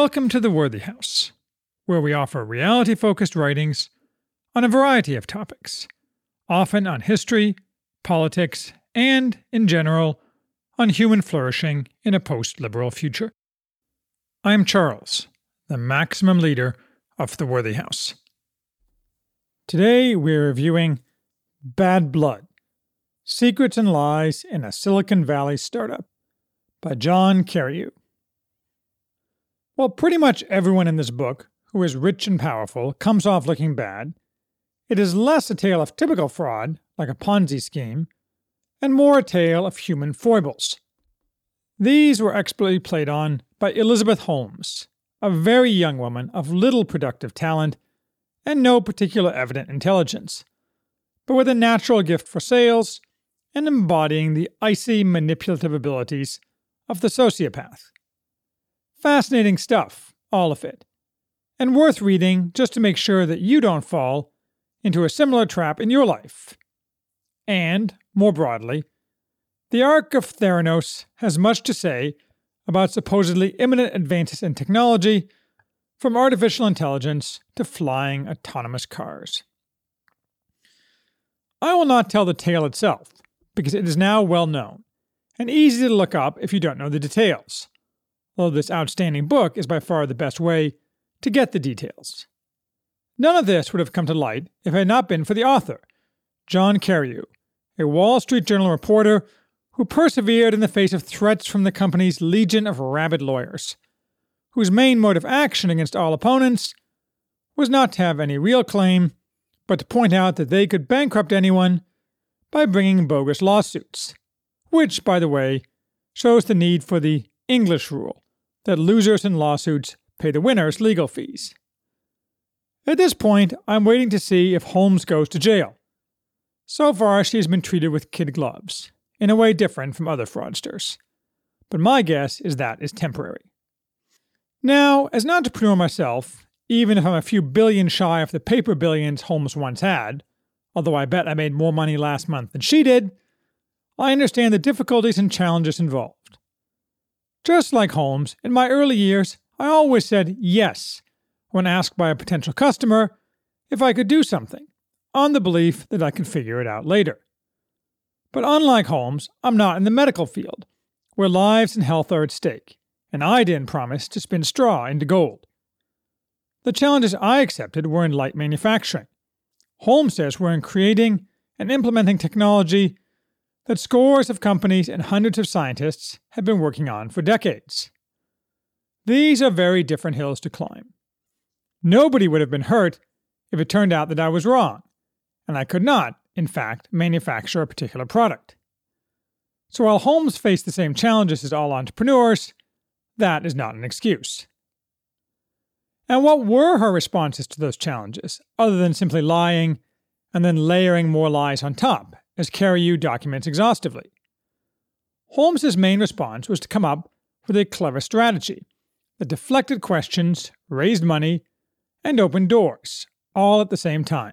Welcome to the Worthy House, where we offer reality focused writings on a variety of topics, often on history, politics, and, in general, on human flourishing in a post liberal future. I'm Charles, the maximum leader of the Worthy House. Today we're reviewing Bad Blood Secrets and Lies in a Silicon Valley Startup by John Carreyrou. While pretty much everyone in this book who is rich and powerful comes off looking bad, it is less a tale of typical fraud, like a Ponzi scheme, and more a tale of human foibles. These were expertly played on by Elizabeth Holmes, a very young woman of little productive talent and no particular evident intelligence, but with a natural gift for sales and embodying the icy manipulative abilities of the sociopath. Fascinating stuff, all of it. And worth reading just to make sure that you don't fall into a similar trap in your life. And, more broadly, the arc of Theranos has much to say about supposedly imminent advances in technology, from artificial intelligence to flying autonomous cars. I will not tell the tale itself, because it is now well known, and easy to look up if you don't know the details although this outstanding book is by far the best way to get the details. None of this would have come to light if it had not been for the author, John Carreyrou, a Wall Street Journal reporter who persevered in the face of threats from the company's legion of rabid lawyers, whose main mode of action against all opponents was not to have any real claim, but to point out that they could bankrupt anyone by bringing bogus lawsuits, which, by the way, shows the need for the English rule that losers in lawsuits pay the winners legal fees. At this point, I'm waiting to see if Holmes goes to jail. So far, she has been treated with kid gloves, in a way different from other fraudsters. But my guess is that is temporary. Now, as an entrepreneur myself, even if I'm a few billion shy of the paper billions Holmes once had, although I bet I made more money last month than she did, I understand the difficulties and challenges involved. Just like Holmes, in my early years, I always said yes when asked by a potential customer if I could do something, on the belief that I could figure it out later. But unlike Holmes, I'm not in the medical field, where lives and health are at stake, and I didn't promise to spin straw into gold. The challenges I accepted were in light manufacturing. Holmes says we're in creating and implementing technology that scores of companies and hundreds of scientists have been working on for decades. These are very different hills to climb. Nobody would have been hurt if it turned out that I was wrong, and I could not, in fact, manufacture a particular product. So while Holmes faced the same challenges as all entrepreneurs, that is not an excuse. And what were her responses to those challenges, other than simply lying and then layering more lies on top, as Carreyrou documents exhaustively. Holmes's main response was to come up with a clever strategy that deflected questions, raised money, and opened doors, all at the same time.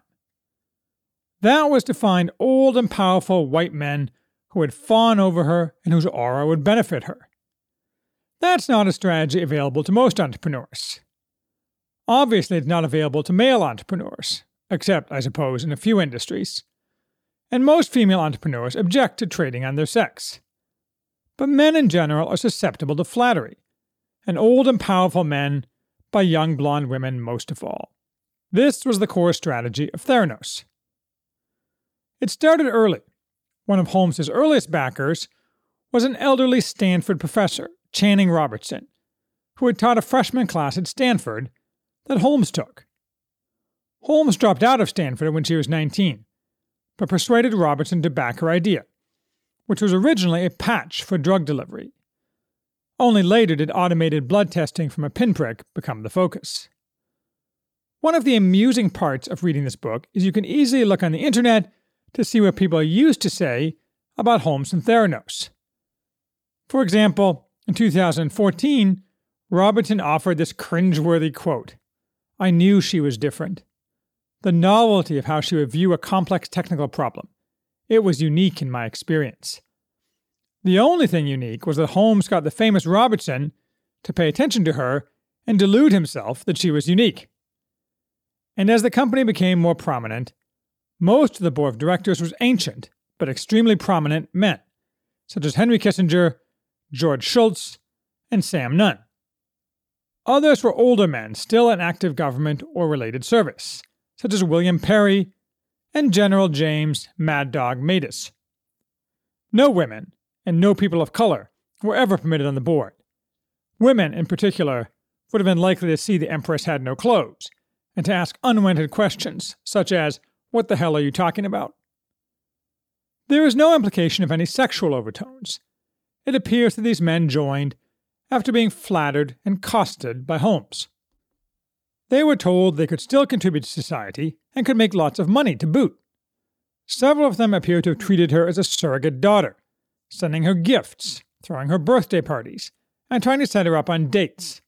That was to find old and powerful white men who would fawn over her and whose aura would benefit her. That's not a strategy available to most entrepreneurs. Obviously, it's not available to male entrepreneurs, except, I suppose, in a few industries and most female entrepreneurs object to trading on their sex. But men in general are susceptible to flattery, and old and powerful men by young blonde women most of all. This was the core strategy of Theranos. It started early. One of Holmes's earliest backers was an elderly Stanford professor, Channing Robertson, who had taught a freshman class at Stanford that Holmes took. Holmes dropped out of Stanford when she was 19 but persuaded Robertson to back her idea, which was originally a patch for drug delivery. Only later did automated blood testing from a pinprick become the focus. One of the amusing parts of reading this book is you can easily look on the internet to see what people used to say about Holmes and Theranos. For example, in 2014, Robertson offered this cringeworthy quote I knew she was different the novelty of how she would view a complex technical problem. It was unique in my experience. The only thing unique was that Holmes got the famous Robertson to pay attention to her and delude himself that she was unique. And as the company became more prominent, most of the board of directors was ancient but extremely prominent men, such as Henry Kissinger, George Shultz, and Sam Nunn. Others were older men still in active government or related service, such as William Perry and General James Mad Dog Mattis. No women and no people of color were ever permitted on the board. Women, in particular, would have been likely to see the Empress had no clothes and to ask unwanted questions, such as, What the hell are you talking about? There is no implication of any sexual overtones. It appears that these men joined after being flattered and costed by Holmes. They were told they could still contribute to society and could make lots of money to boot. Several of them appear to have treated her as a surrogate daughter, sending her gifts, throwing her birthday parties, and trying to set her up on dates.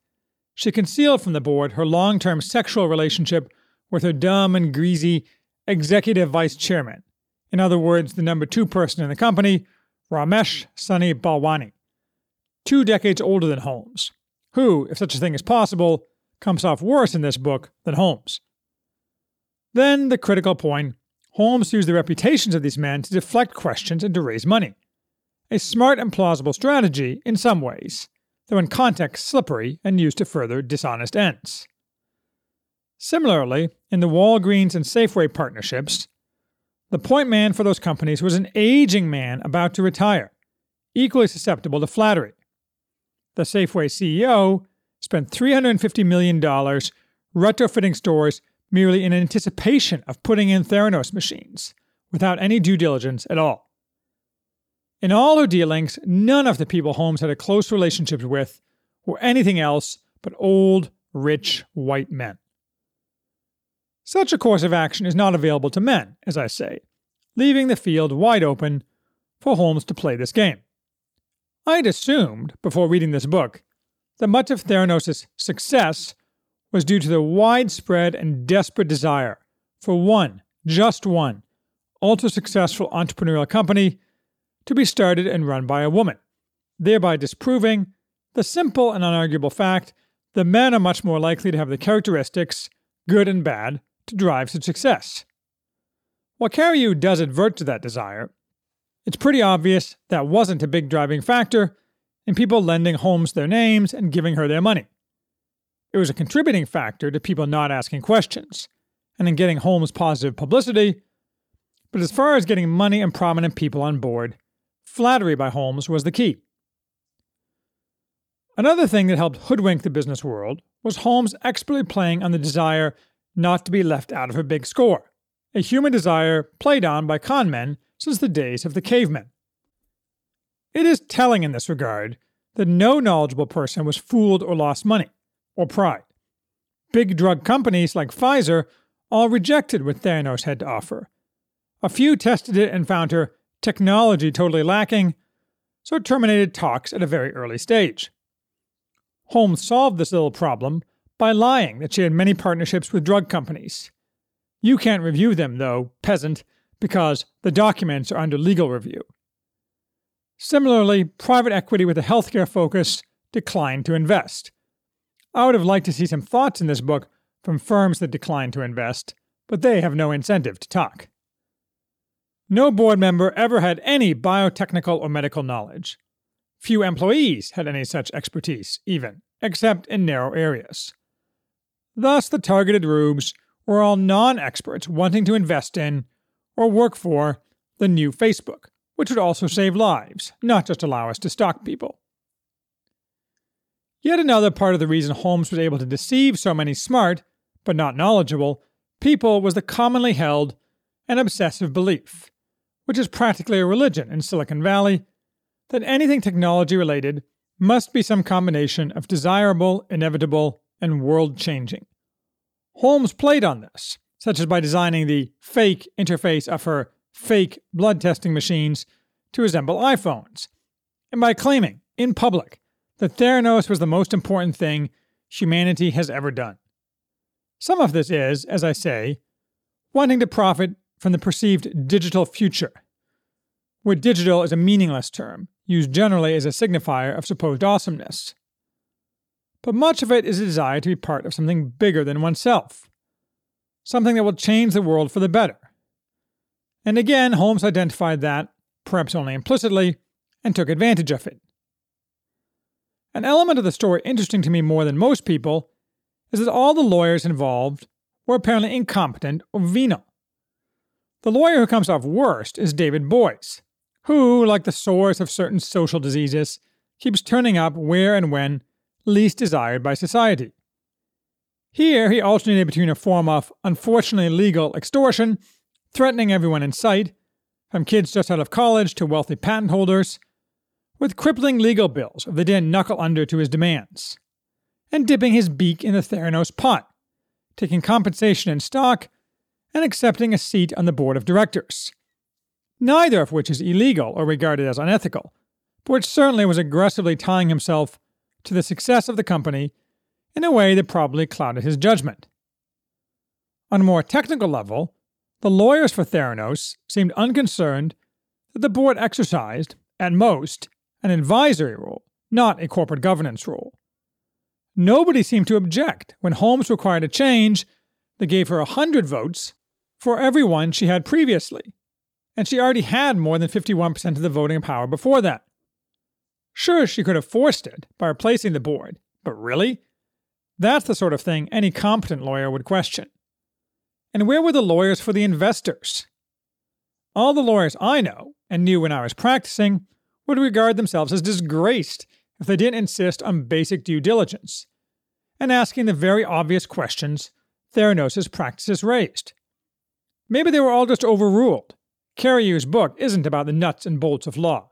She concealed from the board her long term sexual relationship with her dumb and greasy executive vice chairman, in other words, the number two person in the company, Ramesh Sunny Balwani, two decades older than Holmes, who, if such a thing is possible, comes off worse in this book than Holmes. Then, the critical point Holmes used the reputations of these men to deflect questions and to raise money. A smart and plausible strategy in some ways, though in context slippery and used to further dishonest ends. Similarly, in the Walgreens and Safeway partnerships, the point man for those companies was an aging man about to retire, equally susceptible to flattery. The Safeway CEO spent $350 million retrofitting stores merely in anticipation of putting in Theranos machines, without any due diligence at all. In all her dealings, none of the people Holmes had a close relationship with were anything else but old, rich, white men. Such a course of action is not available to men, as I say, leaving the field wide open for Holmes to play this game. I'd assumed, before reading this book, that much of Theranos' success was due to the widespread and desperate desire for one, just one, ultra successful entrepreneurial company to be started and run by a woman, thereby disproving the simple and unarguable fact that men are much more likely to have the characteristics, good and bad, to drive such success. While Carreyrou does advert to that desire, it's pretty obvious that wasn't a big driving factor in people lending Holmes their names and giving her their money. It was a contributing factor to people not asking questions and in getting Holmes positive publicity, but as far as getting money and prominent people on board, flattery by Holmes was the key. Another thing that helped hoodwink the business world was Holmes expertly playing on the desire not to be left out of a big score, a human desire played on by con men since the days of the cavemen. It is telling in this regard that no knowledgeable person was fooled or lost money, or pride. Big drug companies like Pfizer all rejected what Theranos had to offer. A few tested it and found her technology totally lacking, so terminated talks at a very early stage. Holmes solved this little problem by lying that she had many partnerships with drug companies. You can't review them, though, peasant, because the documents are under legal review. Similarly, private equity with a healthcare focus declined to invest. I would have liked to see some thoughts in this book from firms that declined to invest, but they have no incentive to talk. No board member ever had any biotechnical or medical knowledge. Few employees had any such expertise, even, except in narrow areas. Thus, the targeted rubes were all non experts wanting to invest in or work for the new Facebook, which would also save lives, not just allow us to stalk people. Yet another part of the reason Holmes was able to deceive so many smart, but not knowledgeable, people was the commonly held and obsessive belief, which is practically a religion in Silicon Valley, that anything technology related must be some combination of desirable, inevitable, and world changing. Holmes played on this, such as by designing the fake interface of her fake blood testing machines to resemble iPhones, and by claiming, in public, that Theranos was the most important thing humanity has ever done. Some of this is, as I say, wanting to profit from the perceived digital future, where digital is a meaningless term, used generally as a signifier of supposed awesomeness. but much of it is a desire to be part of something bigger than oneself, something that will change the world for the better. And again, Holmes identified that, perhaps only implicitly, and took advantage of it. An element of the story interesting to me more than most people is that all the lawyers involved were apparently incompetent or venal. The lawyer who comes off worst is David Boies, who, like the source of certain social diseases, keeps turning up where and when least desired by society. Here, he alternated between a form of unfortunately legal extortion, threatening everyone in sight, from kids just out of college to wealthy patent holders, with crippling legal bills if they didn't knuckle under to his demands, and dipping his beak in the Theranos pot, taking compensation in stock, and accepting a seat on the board of directors. Neither of which is illegal or regarded as unethical, but which certainly was aggressively tying himself to the success of the company in a way that probably clouded his judgment. On a more technical level, the lawyers for Theranos seemed unconcerned that the board exercised, at most, an advisory role, not a corporate governance role. Nobody seemed to object when Holmes required a change that gave her 100 votes for every one she had previously, and she already had more than 51% of the voting power before that. Sure, she could have forced it by replacing the board, but really? That's the sort of thing any competent lawyer would question. And where were the lawyers for the investors? All the lawyers I know and knew when I was practicing would regard themselves as disgraced if they didn't insist on basic due diligence and asking the very obvious questions Theranos' practices raised. Maybe they were all just overruled. Carreyrou's book isn't about the nuts and bolts of law.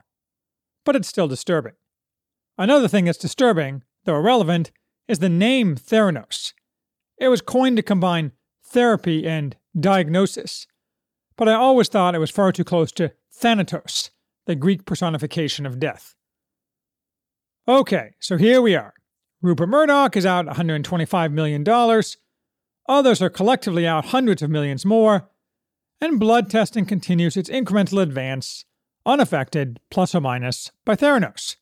But it's still disturbing. Another thing that's disturbing, though irrelevant, is the name Theranos. It was coined to combine therapy and diagnosis, but I always thought it was far too close to Thanatos, the Greek personification of death. Okay, so here we are. Rupert Murdoch is out $125 million. Others are collectively out hundreds of millions more. And blood testing continues its incremental advance, unaffected, plus or minus, by Theranos.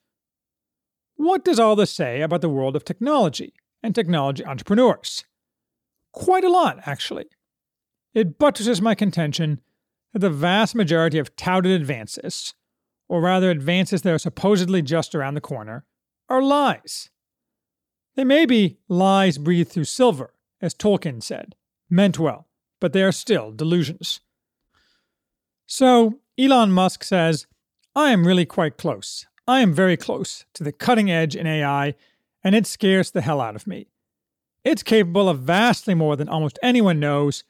What does all this say about the world of technology and technology entrepreneurs? Quite a lot, actually. It buttresses my contention that the vast majority of touted advances, or rather advances that are supposedly just around the corner, are lies. They may be lies breathed through silver, as Tolkien said, meant well, but they are still delusions. So, Elon Musk says, I am really quite close. I am very close to the cutting edge in AI, and it scares the hell out of me. It's capable of vastly more than almost anyone knows,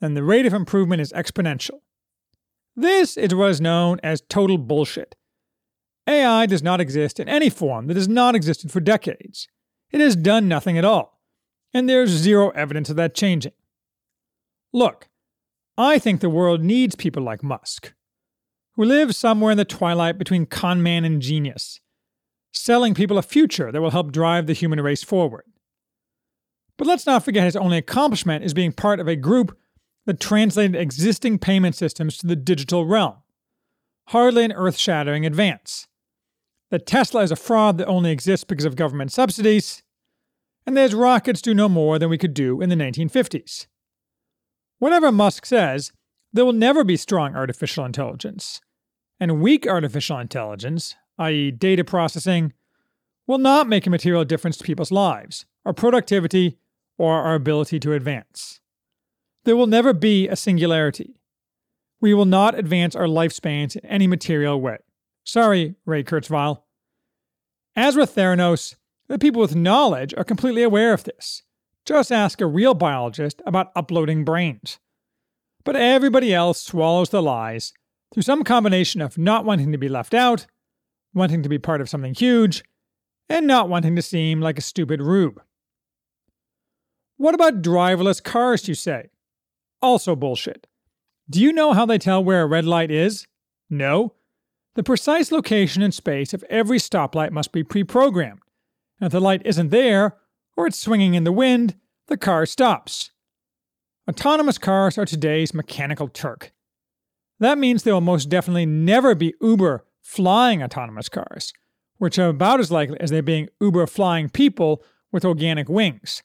and the rate of improvement is exponential. This is what is known as total bullshit. AI does not exist in any form that has not existed for decades. It has done nothing at all, and there's zero evidence of that changing. Look, I think the world needs people like Musk, who live somewhere in the twilight between conman and genius, selling people a future that will help drive the human race forward. But let's not forget his only accomplishment is being part of a group that translated existing payment systems to the digital realm. Hardly an earth shattering advance that Tesla is a fraud that only exists because of government subsidies, and that his rockets do no more than we could do in the 1950s. Whatever Musk says, there will never be strong artificial intelligence, and weak artificial intelligence, i.e., data processing, will not make a material difference to people's lives, our productivity, or our ability to advance. There will never be a singularity. We will not advance our lifespans in any material way. Sorry, Ray Kurzweil. As with Theranos, the people with knowledge are completely aware of this. Just ask a real biologist about uploading brains. But everybody else swallows the lies through some combination of not wanting to be left out, wanting to be part of something huge, and not wanting to seem like a stupid rube. What about driverless cars, you say? Also bullshit. Do you know how they tell where a red light is? No, the precise location and space of every stoplight must be pre programmed. And if the light isn't there, or it's swinging in the wind, the car stops. Autonomous cars are today's mechanical Turk. That means there will most definitely never be Uber flying autonomous cars, which are about as likely as there being Uber flying people with organic wings.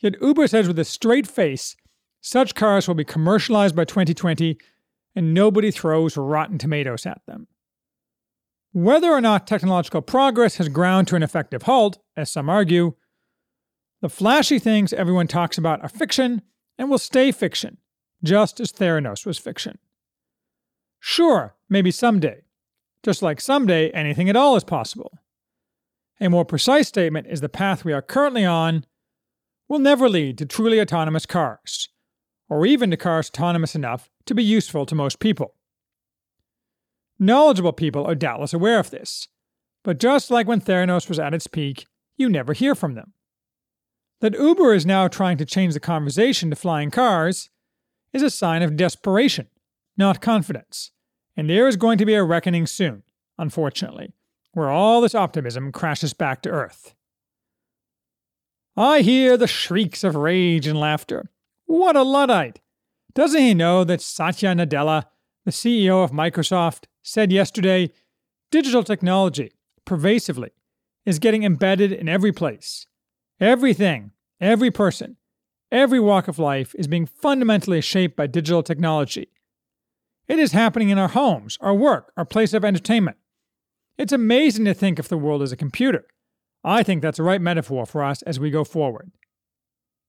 Yet Uber says with a straight face such cars will be commercialized by 2020 and nobody throws rotten tomatoes at them. Whether or not technological progress has ground to an effective halt, as some argue, the flashy things everyone talks about are fiction and will stay fiction, just as Theranos was fiction. Sure, maybe someday. Just like someday, anything at all is possible. A more precise statement is the path we are currently on will never lead to truly autonomous cars, or even to cars autonomous enough to be useful to most people. Knowledgeable people are doubtless aware of this, but just like when Theranos was at its peak, you never hear from them. That Uber is now trying to change the conversation to flying cars is a sign of desperation, not confidence, and there is going to be a reckoning soon, unfortunately, where all this optimism crashes back to earth. I hear the shrieks of rage and laughter. What a Luddite! Doesn't he know that Satya Nadella, the CEO of Microsoft, said yesterday digital technology, pervasively, is getting embedded in every place. Everything, every person, every walk of life is being fundamentally shaped by digital technology. It is happening in our homes, our work, our place of entertainment. It's amazing to think of the world as a computer. I think that's the right metaphor for us as we go forward.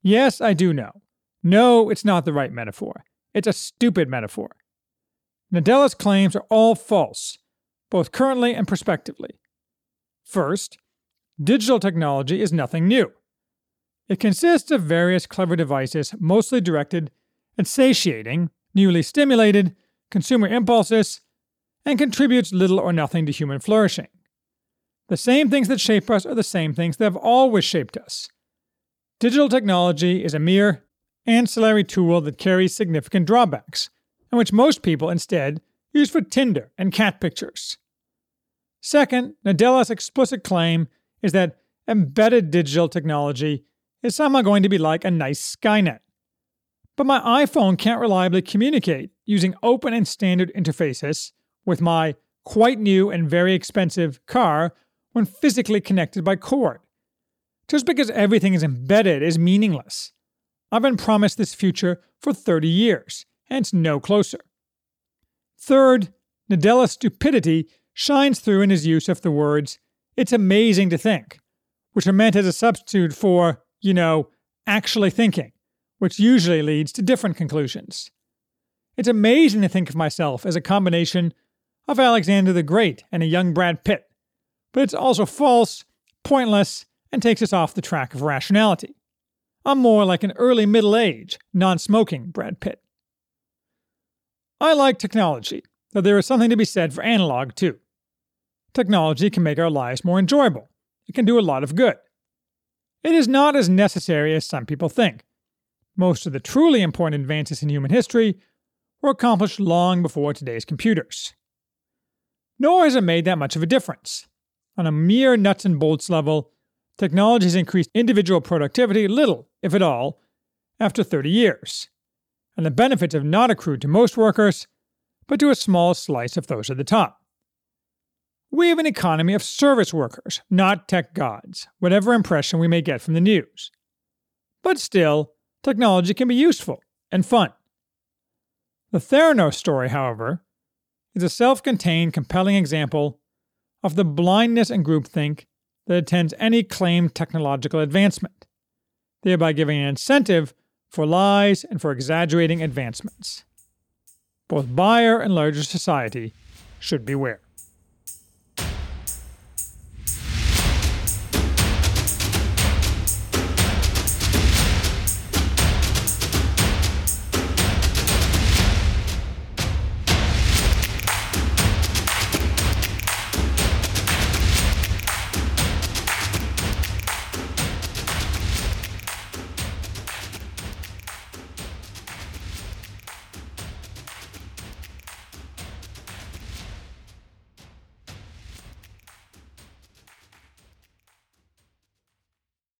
Yes, I do know. No, it's not the right metaphor. It's a stupid metaphor. Nadella's claims are all false, both currently and prospectively. First, digital technology is nothing new. It consists of various clever devices mostly directed at satiating, newly stimulated, consumer impulses, and contributes little or nothing to human flourishing. The same things that shape us are the same things that have always shaped us. Digital technology is a mere ancillary tool that carries significant drawbacks, and which most people instead use for Tinder and cat pictures. Second, Nadella's explicit claim is that embedded digital technology is somehow going to be like a nice Skynet. But my iPhone can't reliably communicate using open and standard interfaces with my quite new and very expensive car when physically connected by cord. Just because everything is embedded is meaningless. I've been promised this future for 30 years, and it's no closer. Third, Nadella's stupidity shines through in his use of the words, it's amazing to think, which are meant as a substitute for, you know, actually thinking, which usually leads to different conclusions. It's amazing to think of myself as a combination of Alexander the Great and a young Brad Pitt, but it's also false, pointless, and takes us off the track of rationality. I'm more like an early middle age, non smoking Brad Pitt. I like technology, though there is something to be said for analog too. Technology can make our lives more enjoyable, it can do a lot of good. It is not as necessary as some people think. Most of the truly important advances in human history were accomplished long before today's computers. Nor has it made that much of a difference. On a mere nuts and bolts level, technology has increased individual productivity little, if at all, after 30 years, and the benefits have not accrued to most workers, but to a small slice of those at the top. We have an economy of service workers, not tech gods, whatever impression we may get from the news. But still, technology can be useful and fun. The Theranos story, however, is a self contained, compelling example of the blindness and groupthink that attends any claimed technological advancement, thereby giving an incentive for lies and for exaggerating advancements. Both buyer and larger society should beware.